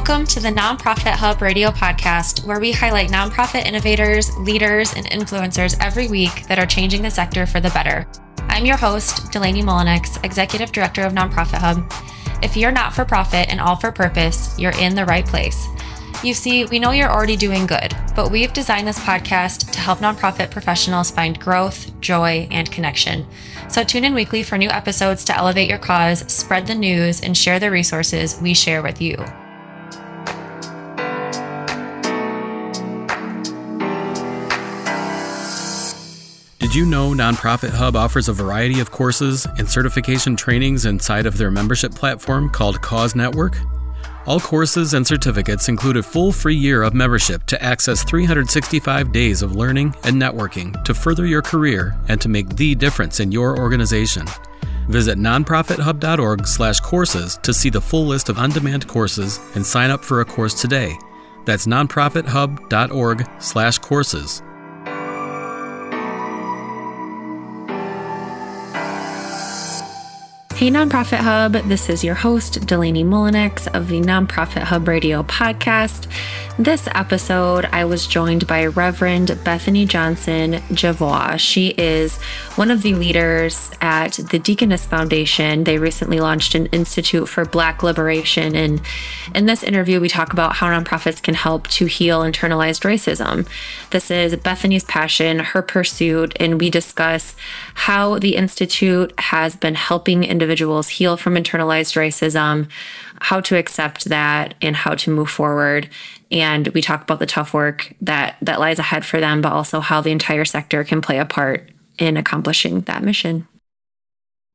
Welcome to the Nonprofit Hub radio podcast, where we highlight nonprofit innovators, leaders, and influencers every week that are changing the sector for the better. I'm your host, Delaney Mullenix, Executive Director of Nonprofit Hub. If you're not for profit and all for purpose, you're in the right place. You see, we know you're already doing good, but we've designed this podcast to help nonprofit professionals find growth, joy, and connection. So tune in weekly for new episodes to elevate your cause, spread the news, and share the resources we share with you. Did you know Nonprofit Hub offers a variety of courses and certification trainings inside of their membership platform called Cause Network? All courses and certificates include a full free year of membership to access 365 days of learning and networking to further your career and to make the difference in your organization. Visit nonprofithub.org/courses to see the full list of on-demand courses and sign up for a course today. That's nonprofithub.org/courses. Hey, Nonprofit Hub. This is your host, Delaney Mullenix of the Nonprofit Hub Radio podcast. This episode, I was joined by Reverend Bethany Johnson Javois. She is one of the leaders at the Deaconess Foundation. They recently launched an Institute for Black Liberation. And in this interview, we talk about how nonprofits can help to heal internalized racism. This is Bethany's passion, her pursuit, and we discuss how the Institute has been helping individuals heal from internalized racism, how to accept that, and how to move forward and we talk about the tough work that that lies ahead for them but also how the entire sector can play a part in accomplishing that mission.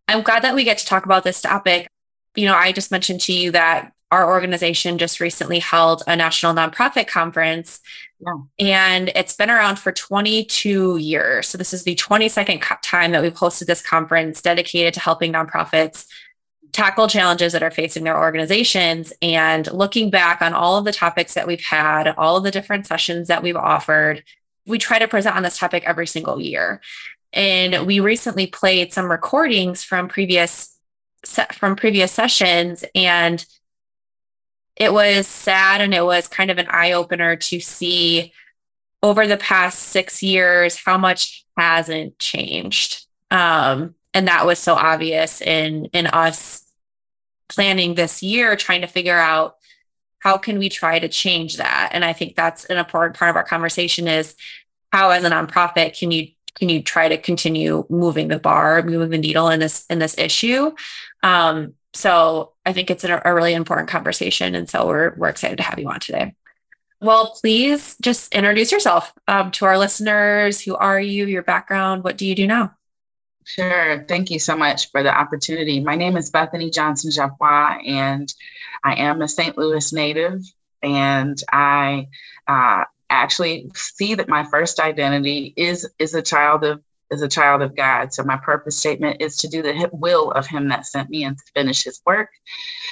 I'm glad that we get to talk about this topic. You know i just mentioned to you that our organization just recently held a national nonprofit conference. Yeah. and it's been around for 22 years. So this is the 22nd time that we've hosted this conference dedicated to helping nonprofits tackle challenges that are facing their organizations and looking back on all of the topics that we've had, all of the different sessions that we've offered. We try to present on this topic every single year. And we recently played some recordings from previous from previous sessions and it was sad and it was kind of an eye opener to see over the past 6 years how much hasn't changed. Um, and that was so obvious in in us planning this year trying to figure out how can we try to change that? And i think that's an important part of our conversation is how as a nonprofit can you can you try to continue moving the bar moving the needle in this in this issue? Um, so i think it's a, a really important conversation and so we're, we're excited to have you on today. Well please just introduce yourself um, to our listeners. Who are you? Your background? What do you do now Sure. Thank you so much for the opportunity. My name is Bethany Johnson Javois, and I am a St. Louis native. And I uh, actually see that my first identity is is a child of is a child of God. So my purpose statement is to do the will of Him that sent me and to finish His work,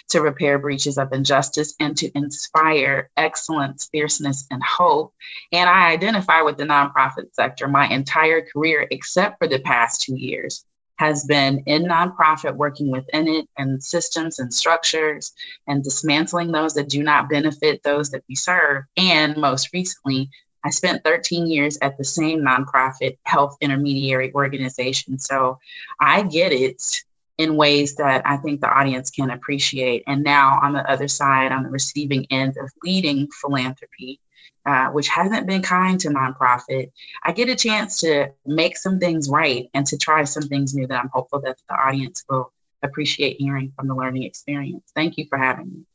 to repair breaches of injustice, and to inspire excellence, fierceness, and hope. And I identify with the nonprofit sector. My entire career, except for the past two years, has been in nonprofit, working within it and systems and structures and dismantling those that do not benefit those that we serve. And most recently, I spent 13 years at the same nonprofit health intermediary organization. So I get it in ways that I think the audience can appreciate. And now on the other side, on the receiving end of leading philanthropy, uh, which hasn't been kind to nonprofit, I get a chance to make some things right and to try some things new that I'm hopeful that the audience will appreciate hearing from the learning experience. Thank you for having me.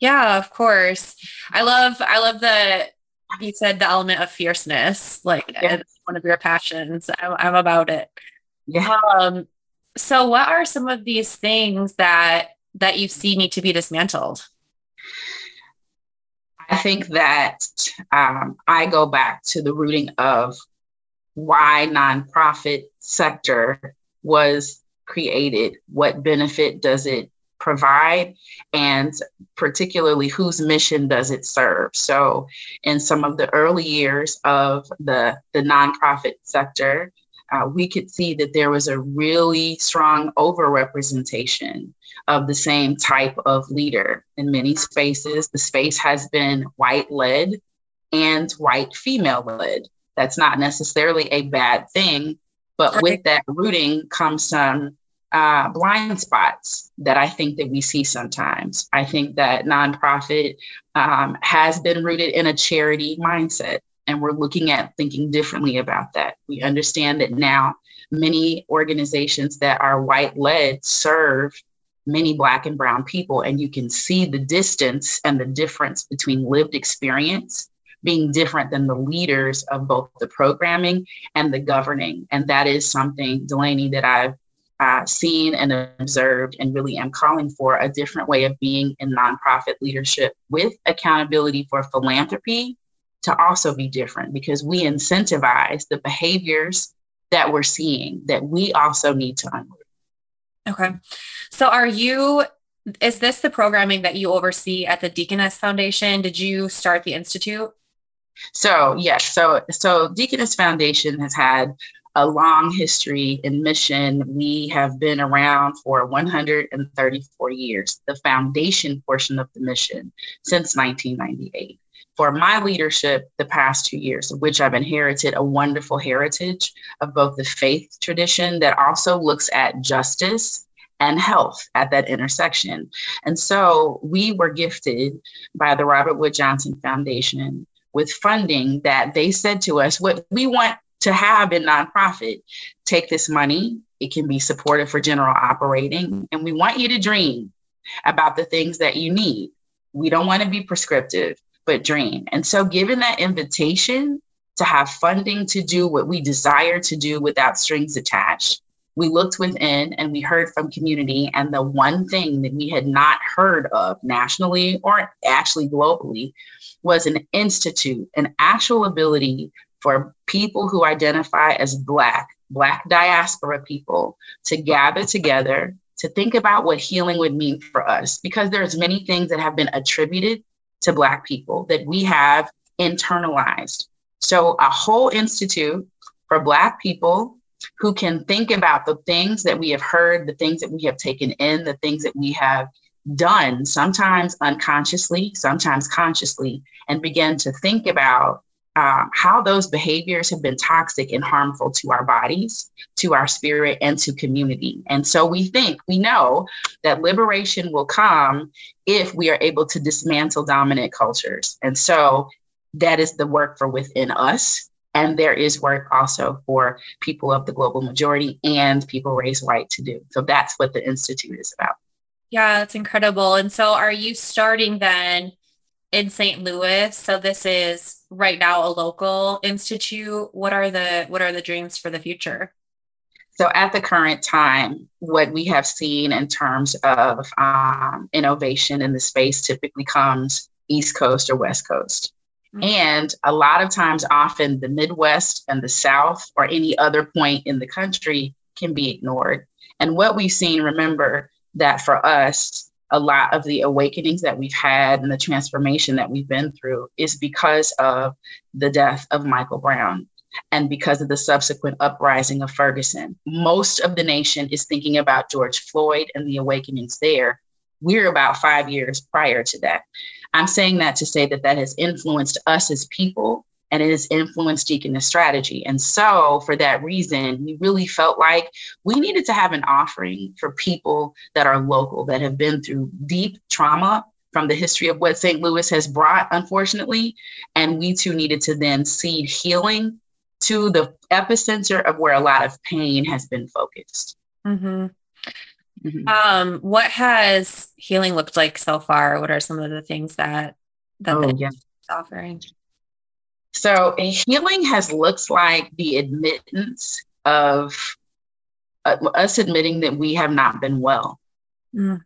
Yeah, of course. I love I love the you said the element of fierceness, like yeah. one of your passions. I'm, I'm about it. Yeah. Um, so what are some of these things that that you see need to be dismantled? I think that um, I go back to the rooting of why nonprofit sector was created. What benefit does it provide and particularly whose mission does it serve so in some of the early years of the the nonprofit sector uh, we could see that there was a really strong overrepresentation of the same type of leader in many spaces. The space has been white led and white female led. That's not necessarily a bad thing, but with that rooting comes some uh, blind spots that I think that we see sometimes. I think that nonprofit um, has been rooted in a charity mindset, and we're looking at thinking differently about that. We understand that now many organizations that are white led serve many Black and Brown people, and you can see the distance and the difference between lived experience being different than the leaders of both the programming and the governing. And that is something, Delaney, that I've uh, seen and observed and really am calling for a different way of being in nonprofit leadership with accountability for philanthropy to also be different because we incentivize the behaviors that we're seeing that we also need to unlearn. Okay. So are you is this the programming that you oversee at the Deaconess Foundation? Did you start the institute? So yes, so so Deaconess Foundation has had a long history in mission. We have been around for 134 years, the foundation portion of the mission since 1998. For my leadership, the past two years, which I've inherited a wonderful heritage of both the faith tradition that also looks at justice and health at that intersection. And so we were gifted by the Robert Wood Johnson Foundation with funding that they said to us, what we want to have in nonprofit. Take this money, it can be supported for general operating, and we want you to dream about the things that you need. We don't want to be prescriptive, but dream. And so, given that invitation to have funding to do what we desire to do without strings attached, we looked within and we heard from community. And the one thing that we had not heard of nationally or actually globally was an institute, an actual ability for people who identify as Black, Black diaspora people to gather together to think about what healing would mean for us because there's many things that have been attributed to Black people that we have internalized. So a whole institute for Black people who can think about the things that we have heard, the things that we have taken in, the things that we have done, sometimes unconsciously, sometimes consciously, and begin to think about uh, how those behaviors have been toxic and harmful to our bodies, to our spirit, and to community. And so we think, we know that liberation will come if we are able to dismantle dominant cultures. And so that is the work for within us. And there is work also for people of the global majority and people raised white to do. So that's what the Institute is about. Yeah, that's incredible. And so are you starting then in St. Louis. So this is right now a local institute. What are the what are the dreams for the future? So at the current time, what we have seen in terms of um, innovation in the space typically comes East Coast or West Coast. Mm-hmm. And a lot of times, often the Midwest and the South or any other point in the country can be ignored. And what we've seen, remember that for us, a lot of the awakenings that we've had and the transformation that we've been through is because of the death of Michael Brown and because of the subsequent uprising of Ferguson. Most of the nation is thinking about George Floyd and the awakenings there. We're about five years prior to that. I'm saying that to say that that has influenced us as people and it has influenced Deaconess strategy. And so, for that reason, we really felt like we needed to have an offering for people that are local, that have been through deep trauma from the history of what St. Louis has brought, unfortunately. And we too needed to then seed healing to the epicenter of where a lot of pain has been focused. Mm-hmm. Mm-hmm. Um, what has healing looked like so far? What are some of the things that that oh, the yeah. offering? So, healing has looks like the admittance of uh, us admitting that we have not been well. Mm.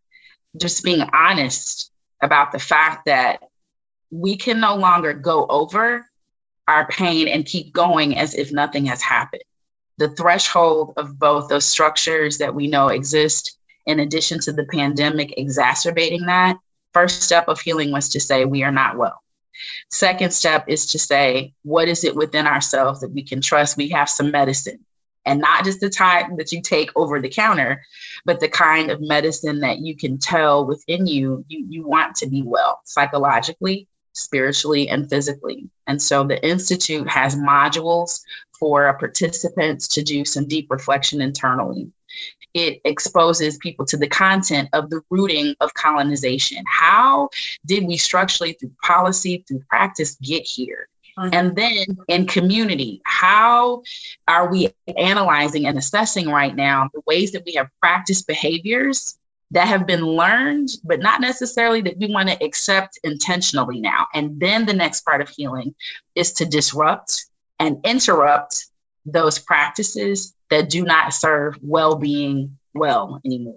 Just being honest about the fact that we can no longer go over our pain and keep going as if nothing has happened. The threshold of both those structures that we know exist, in addition to the pandemic exacerbating that, first step of healing was to say, we are not well. Second step is to say, what is it within ourselves that we can trust? We have some medicine. and not just the type that you take over the counter, but the kind of medicine that you can tell within you, you, you want to be well psychologically, spiritually, and physically. And so the Institute has modules for participants to do some deep reflection internally. It exposes people to the content of the rooting of colonization. How did we structurally, through policy, through practice, get here? Mm-hmm. And then in community, how are we analyzing and assessing right now the ways that we have practiced behaviors that have been learned, but not necessarily that we want to accept intentionally now? And then the next part of healing is to disrupt and interrupt those practices that do not serve well being well anymore.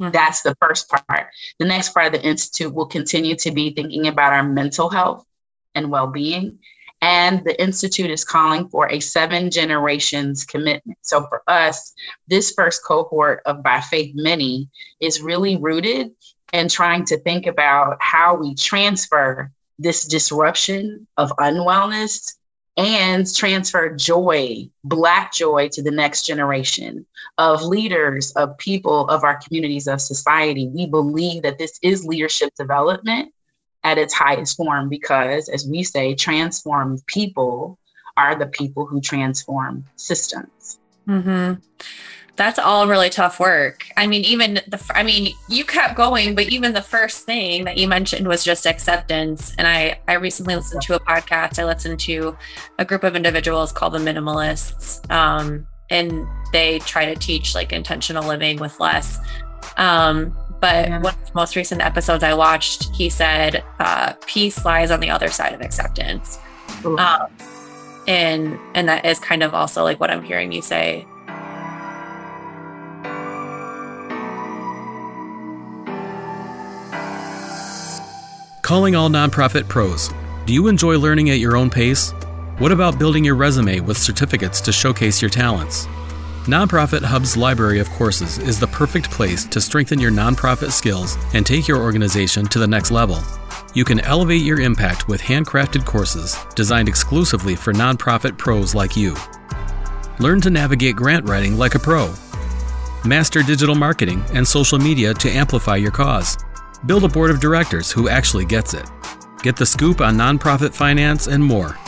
Mm-hmm. That's the first part. The next part of the Institute will continue to be thinking about our mental health and well being and the Institute is calling for a seven generations commitment. So for us, this first cohort of By Faith Many is really rooted in trying to think about how we transfer this disruption of unwellness and transfer joy, Black joy, to the next generation of leaders, of people, of our communities, of society. We believe that this is leadership development at its highest form because, as we say, transformed people are the people who transform systems. Mm-hmm. That's all really tough work. I mean, even the, I mean, you kept going, but even the first thing that you mentioned was just acceptance. And I, I recently listened to a podcast. I listened to a group of individuals called the Minimalists. Um, and they try to teach like intentional living with less. Um, but yeah. one of the most recent episodes I watched, he said, uh, "Peace lies on the other side of acceptance," um, and and that is kind of also like what I'm hearing you say. Calling all nonprofit pros. Do you enjoy learning at your own pace? What about building your resume with certificates to showcase your talents? Nonprofit Hub's library of courses is the perfect place to strengthen your nonprofit skills and take your organization to the next level. You can elevate your impact with handcrafted courses designed exclusively for nonprofit pros like you. Learn to navigate grant writing like a pro. Master digital marketing and social media to amplify your cause. Build a board of directors who actually gets it. Get the scoop on nonprofit finance and more.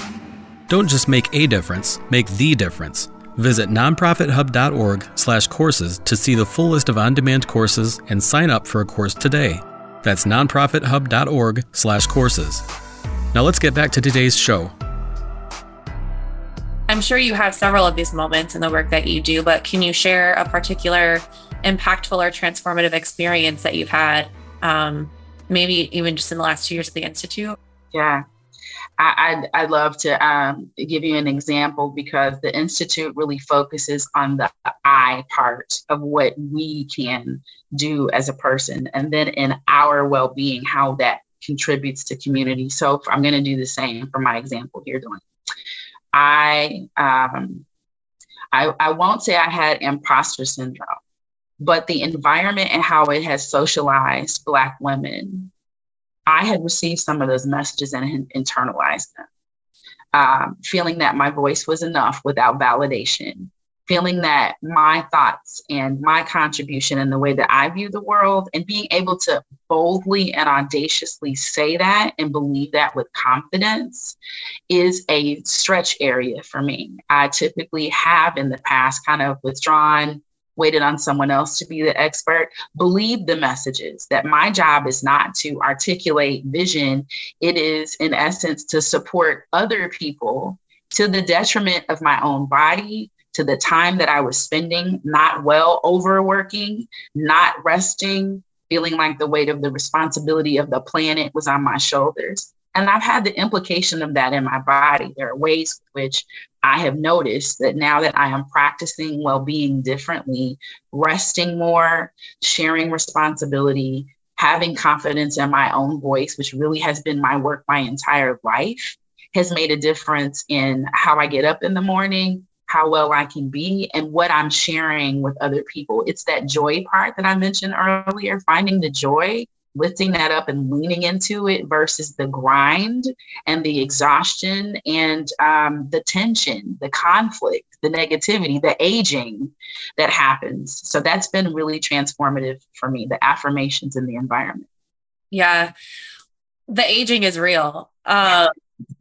Don't just make a difference, make the difference Visit nonprofithub.org/courses to see the full list of on-demand courses and sign up for a course today. That's nonprofithub.org/courses. Now let's get back to today's show. I'm sure you have several of these moments in the work that you do, but can you share a particular impactful or transformative experience that you've had, um, maybe even just in the last two years at the Institute? Yeah. I, would I'd love to um, give you an example because the Institute really focuses on the I part of what we can do as a person, and then in our well being, how that contributes to community. So I'm going to do the same for my example here, Doing. I, um, I, I won't say I had imposter syndrome, but the environment and how it has socialized Black women I had received some of those messages and internalized them. Um, feeling that my voice was enough without validation, feeling that my thoughts and my contribution and the way that I view the world, and being able to boldly and audaciously say that and believe that with confidence is a stretch area for me. I typically have in the past kind of withdrawn waited on someone else to be the expert. Believe the messages that my job is not to articulate vision, it is, in essence, to support other people to the detriment of my own body, to the time that I was spending not well overworking, not resting, feeling like the weight of the responsibility of the planet was on my shoulders. And I've had the implication of that in my body. There are ways which I have noticed that now that I am practicing well being differently, resting more, sharing responsibility, having confidence in my own voice, which really has been my work my entire life, has made a difference in how I get up in the morning, how well I can be, and what I'm sharing with other people. It's that joy part that I mentioned earlier, finding the joy lifting that up and leaning into it versus the grind and the exhaustion and um, the tension, the conflict, the negativity, the aging that happens. So that's been really transformative for me, the affirmations in the environment. Yeah. The aging is real. Um,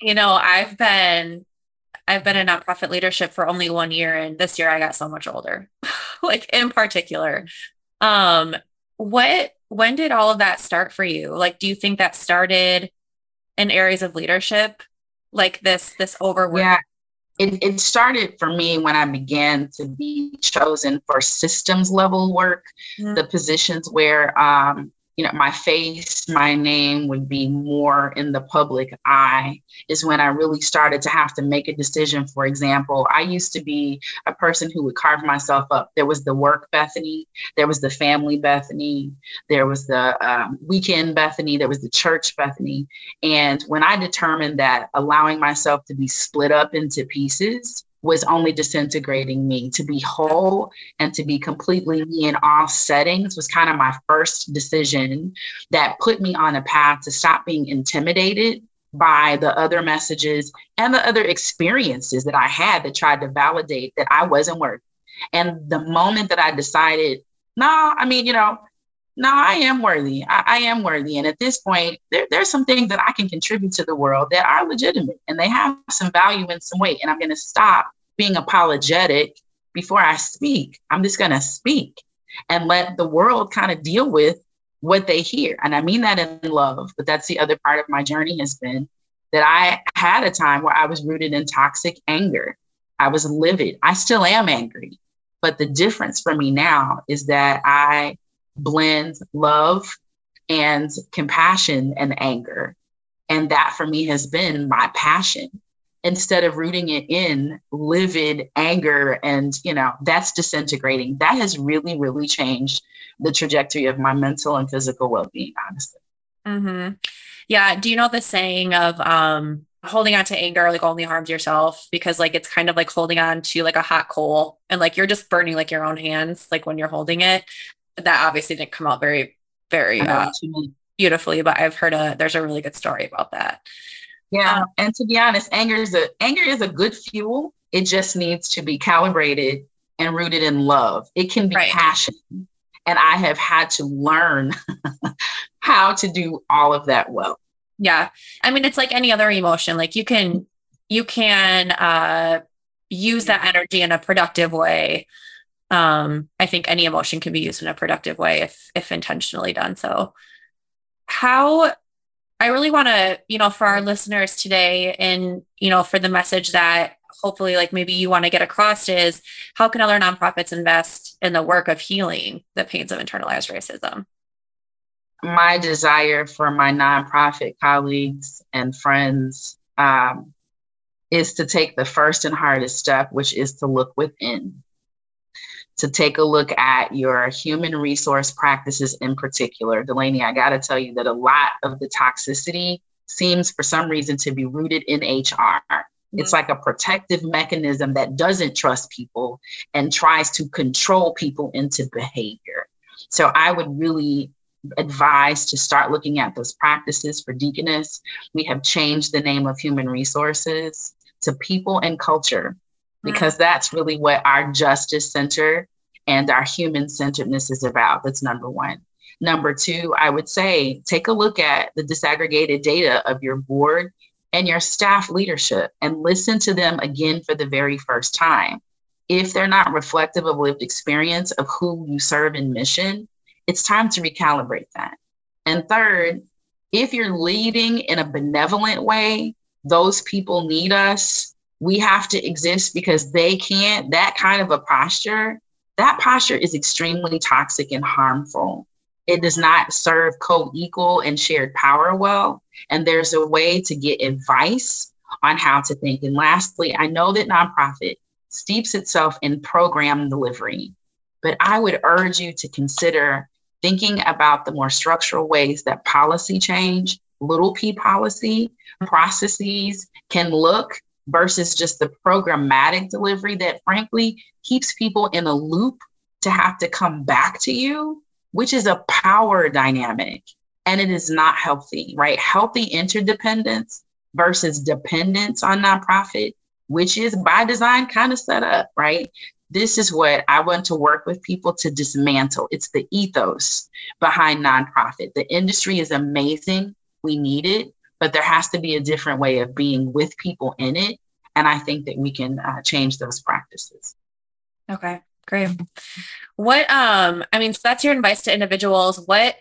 you know, I've been I've been in nonprofit leadership for only one year, and this year I got so much older. like in particular, um, what when did all of that start for you? Like, do you think that started in areas of leadership, like this this overwork? Yeah, it, it started for me when I began to be chosen for systems level work, mm-hmm. the positions where um, you know, my face, my name would be more in the public eye is when I really started to have to make a decision. For example, I used to be a person who would carve myself up. There was the work Bethany, there was the family Bethany, there was the um, weekend Bethany, there was the church Bethany. And when I determined that allowing myself to be split up into pieces, was only disintegrating me. To be whole and to be completely me in all settings was kind of my first decision that put me on a path to stop being intimidated by the other messages and the other experiences that I had that tried to validate that I wasn't worthy. And the moment that I decided, no, I mean, you know, no, I am worthy. I, I, am worthy. And at this point, there, there's some things that I can contribute to the world that are legitimate and they have some value and some weight. And I'm going to stop being apologetic before I speak. I'm just going to speak and let the world kind of deal with what they hear. And I mean that in love, but that's the other part of my journey has been that I had a time where I was rooted in toxic anger. I was livid. I still am angry. But the difference for me now is that I blend love and compassion and anger. And that for me has been my passion. Instead of rooting it in livid anger and you know that's disintegrating. That has really really changed the trajectory of my mental and physical well-being honestly. Mm-hmm. yeah do you know the saying of um holding on to anger like only harms yourself? Because like it's kind of like holding on to like a hot coal and like you're just burning like your own hands like when you're holding it that obviously didn't come out very very uh, beautifully but i've heard a there's a really good story about that yeah, um, and to be honest, anger is a anger is a good fuel. It just needs to be calibrated and rooted in love. It can be right. passion, and I have had to learn how to do all of that well. Yeah, I mean, it's like any other emotion. Like you can you can uh, use that energy in a productive way. Um, I think any emotion can be used in a productive way if if intentionally done so. How I really want to, you know, for our listeners today and, you know, for the message that hopefully like maybe you want to get across is how can other nonprofits invest in the work of healing the pains of internalized racism? My desire for my nonprofit colleagues and friends um, is to take the first and hardest step, which is to look within to take a look at your human resource practices in particular. Delaney, I got to tell you that a lot of the toxicity seems for some reason to be rooted in HR. Mm-hmm. It's like a protective mechanism that doesn't trust people and tries to control people into behavior. So I would really advise to start looking at those practices for Deaconess. We have changed the name of human resources to people and culture because mm-hmm. that's really what our justice center and our human centeredness is about. That's number one. Number two, I would say take a look at the disaggregated data of your board and your staff leadership and listen to them again for the very first time. If they're not reflective of lived experience of who you serve in mission, it's time to recalibrate that. And third, if you're leading in a benevolent way, those people need us we have to exist because they can't, that kind of a posture, that posture is extremely toxic and harmful. It does not serve co equal and shared power well. And there's a way to get advice on how to think. And lastly, I know that nonprofit steeps itself in program delivery, but I would urge you to consider thinking about the more structural ways that policy change, little p policy mm-hmm. processes can look versus just the programmatic delivery that frankly keeps people in a loop to have to come back to you which is a power dynamic and it is not healthy, right? Healthy interdependence versus dependence on nonprofit, which is by design kind of set up, right? This is what I want to work with people to dismantle. It's the ethos behind nonprofit. The industry is amazing. We need it, but there has to be a different way of being with people in it. And I think that we can uh, change those practices. Okay, great. What, um, I mean, so that's your advice to individuals. What,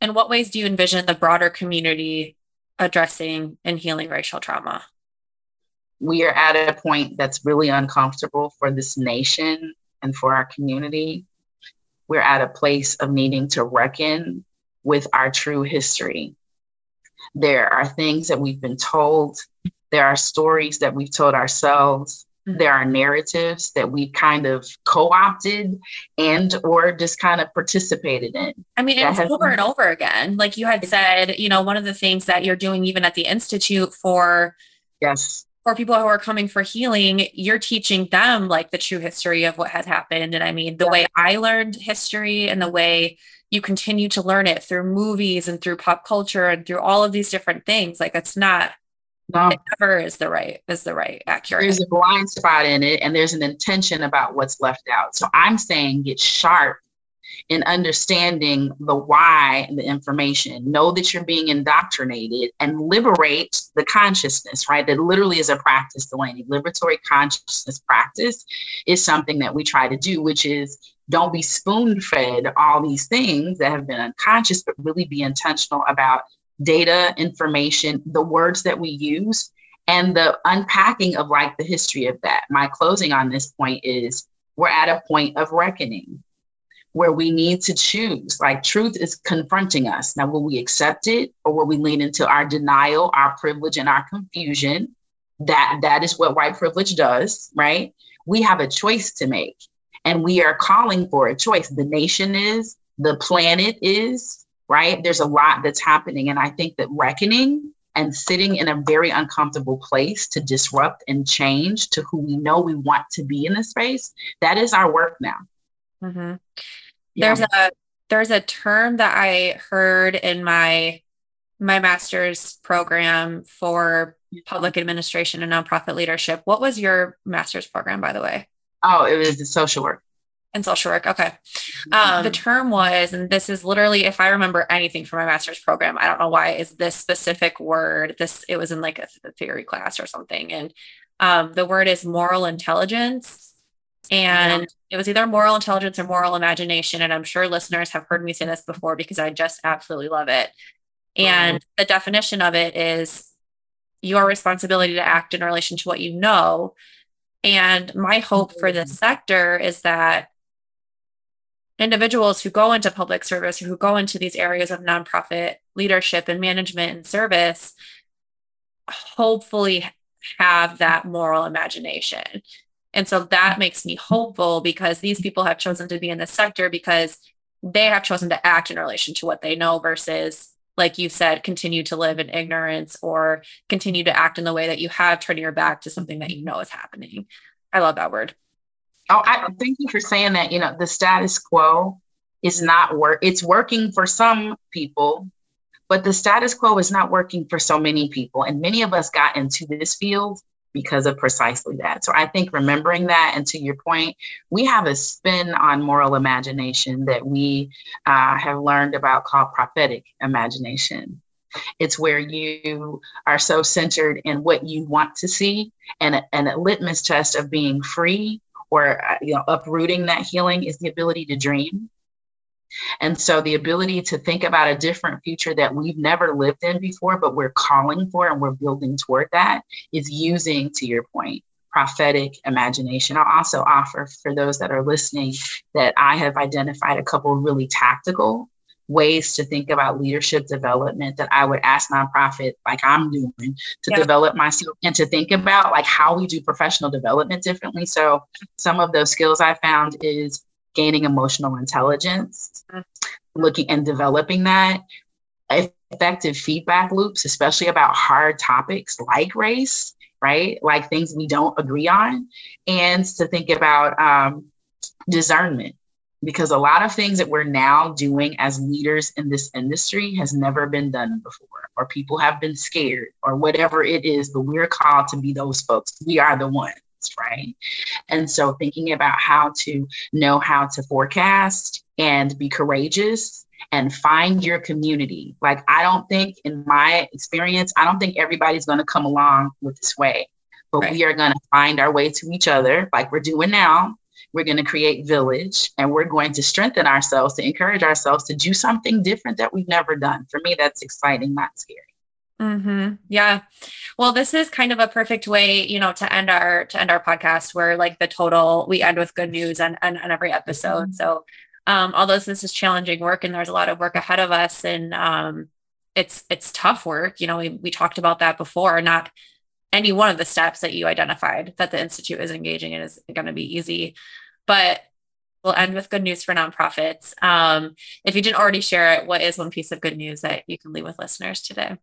in what ways do you envision the broader community addressing and healing racial trauma? We are at a point that's really uncomfortable for this nation and for our community. We're at a place of needing to reckon with our true history. There are things that we've been told, there are stories that we've told ourselves, Mm-hmm. there are narratives that we kind of co-opted and or just kind of participated in. I mean it's over been- and over again. Like you had said you know one of the things that you're doing even at the institute for yes. for people who are coming for healing you're teaching them like the true history of what has happened. And i mean the yeah. way i learned history and the way you continue to learn it through movies and through pop culture and through all of these different things like it's not no. It never is the right is the right accurate. There's a blind spot in it, and there's an intention about what's left out. So I'm saying get sharp in understanding the why and the information. Know that you're being indoctrinated and liberate the consciousness, right? That literally is a practice, Delaney. Liberatory consciousness practice is something that we try to do, which is don't be spoon fed all these things that have been unconscious, but really be intentional about data, information, the words that we use, and the unpacking of like the history of that. My closing on this point is we're at a point of reckoning where we need to choose. Like truth is confronting us. Now, will we accept it or will we lean into our denial, our privilege, and our confusion? That that is what white privilege does, right? We have a choice to make. And we are calling for a choice. The nation is, the planet is, right? There's a lot that's happening. And I think that reckoning and sitting in a very uncomfortable place to disrupt and change to who we know we want to be in the space, that is our work now. Mm-hmm. Yeah. There's a there's a term that I heard in my my master's program for public administration and nonprofit leadership. What was your master's program, by the way? Oh, it was the social work and social work. Okay. Um, the term was, and this is literally, if I remember anything from my master's program, I don't know why is this specific word. This it was in like a, a theory class or something, and um, the word is moral intelligence, and it was either moral intelligence or moral imagination. And I'm sure listeners have heard me say this before because I just absolutely love it. And the definition of it is your responsibility to act in relation to what you know. And my hope for this sector is that individuals who go into public service who go into these areas of nonprofit leadership and management and service hopefully have that moral imagination. And so that makes me hopeful because these people have chosen to be in this sector because they have chosen to act in relation to what they know versus, like you said, continue to live in ignorance or continue to act in the way that you have, turning your back to something that you know is happening. I love that word. Oh, I thank you for saying that. You know, the status quo is not work. It's working for some people, but the status quo is not working for so many people. And many of us got into this field because of precisely that. So I think remembering that, and to your point, we have a spin on moral imagination that we uh, have learned about called prophetic imagination. It's where you are so centered in what you want to see and a, and a litmus test of being free or uh, you know uprooting that healing is the ability to dream and so the ability to think about a different future that we've never lived in before but we're calling for and we're building toward that is using to your point prophetic imagination i'll also offer for those that are listening that i have identified a couple really tactical ways to think about leadership development that I would ask nonprofit like I'm doing to yeah. develop myself and to think about like how we do professional development differently. So some of those skills I found is gaining emotional intelligence, mm-hmm. looking and developing that, effective feedback loops, especially about hard topics like race, right? Like things we don't agree on, and to think about um, discernment because a lot of things that we're now doing as leaders in this industry has never been done before, or people have been scared, or whatever it is, but we're called to be those folks. We are the ones, right? And so thinking about how to know how to forecast and be courageous and find your community. Like, I don't think, in my experience, I don't think everybody's going to come along with this way, but right. we are going to find our way to each other, like we're doing now, we're going to create village and we're going to strengthen ourselves to encourage ourselves to do something different that we've never done. For me, that's exciting, not scary. Mm-hmm. Yeah. Well, this is kind of a perfect way, you know, to end our to end our podcast where like the total we end with good news on, on, on every episode. Mm-hmm. So um, although this is challenging work and there's a lot of work ahead of us and um, it's it's tough work, you know, we, we talked about that before, not any one of the steps that you identified that the institute is engaging in is going to be easy but we'll end with good news for nonprofits um, if you didn't already share it what is one piece of good news that you can leave with listeners today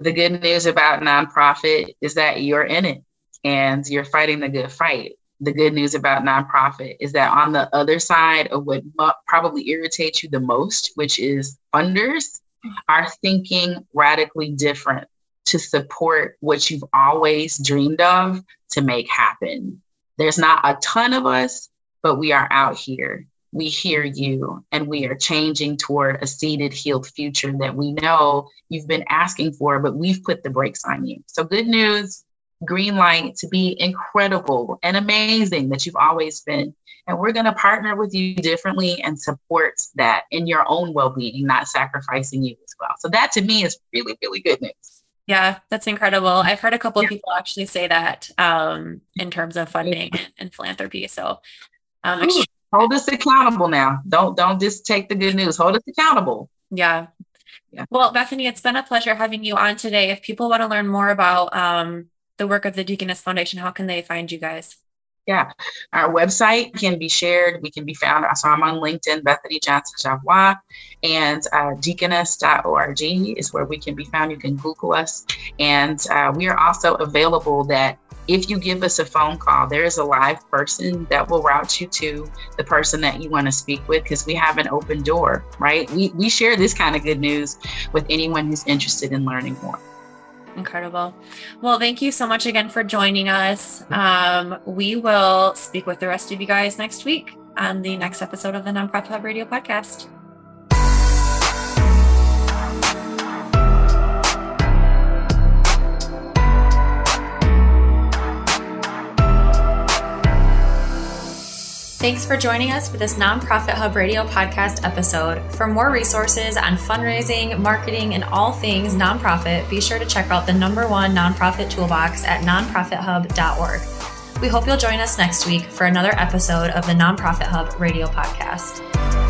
the good news about nonprofit is that you're in it and you're fighting the good fight the good news about nonprofit is that on the other side of what probably irritates you the most which is funders are thinking radically different to support what you've always dreamed of to make happen. There's not a ton of us, but we are out here. We hear you and we are changing toward a seated, healed future that we know you've been asking for, but we've put the brakes on you. So, good news, green light to be incredible and amazing that you've always been. And we're going to partner with you differently and support that in your own well being, not sacrificing you as well. So, that to me is really, really good news. Yeah, that's incredible. I've heard a couple yeah. of people actually say that um, in terms of funding and philanthropy. So, um, hold us accountable now. Don't don't just take the good news. Hold us accountable. Yeah. Yeah. Well, Bethany, it's been a pleasure having you on today. If people want to learn more about um, the work of the Deaconess Foundation, how can they find you guys? Yeah, our website can be shared. We can be found. So I'm on LinkedIn, Bethany Johnson Javois, and uh, deaconess.org is where we can be found. You can Google us. And uh, we are also available that if you give us a phone call, there is a live person that will route you to the person that you want to speak with because we have an open door, right? We, we share this kind of good news with anyone who's interested in learning more. Incredible. Well, thank you so much again for joining us. Um, we will speak with the rest of you guys next week on the next episode of the Nonprofit Hub Radio podcast. Thanks for joining us for this Nonprofit Hub Radio podcast episode. For more resources on fundraising, marketing, and all things nonprofit, be sure to check out the number one nonprofit toolbox at nonprofithub.org. We hope you'll join us next week for another episode of the Nonprofit Hub Radio podcast.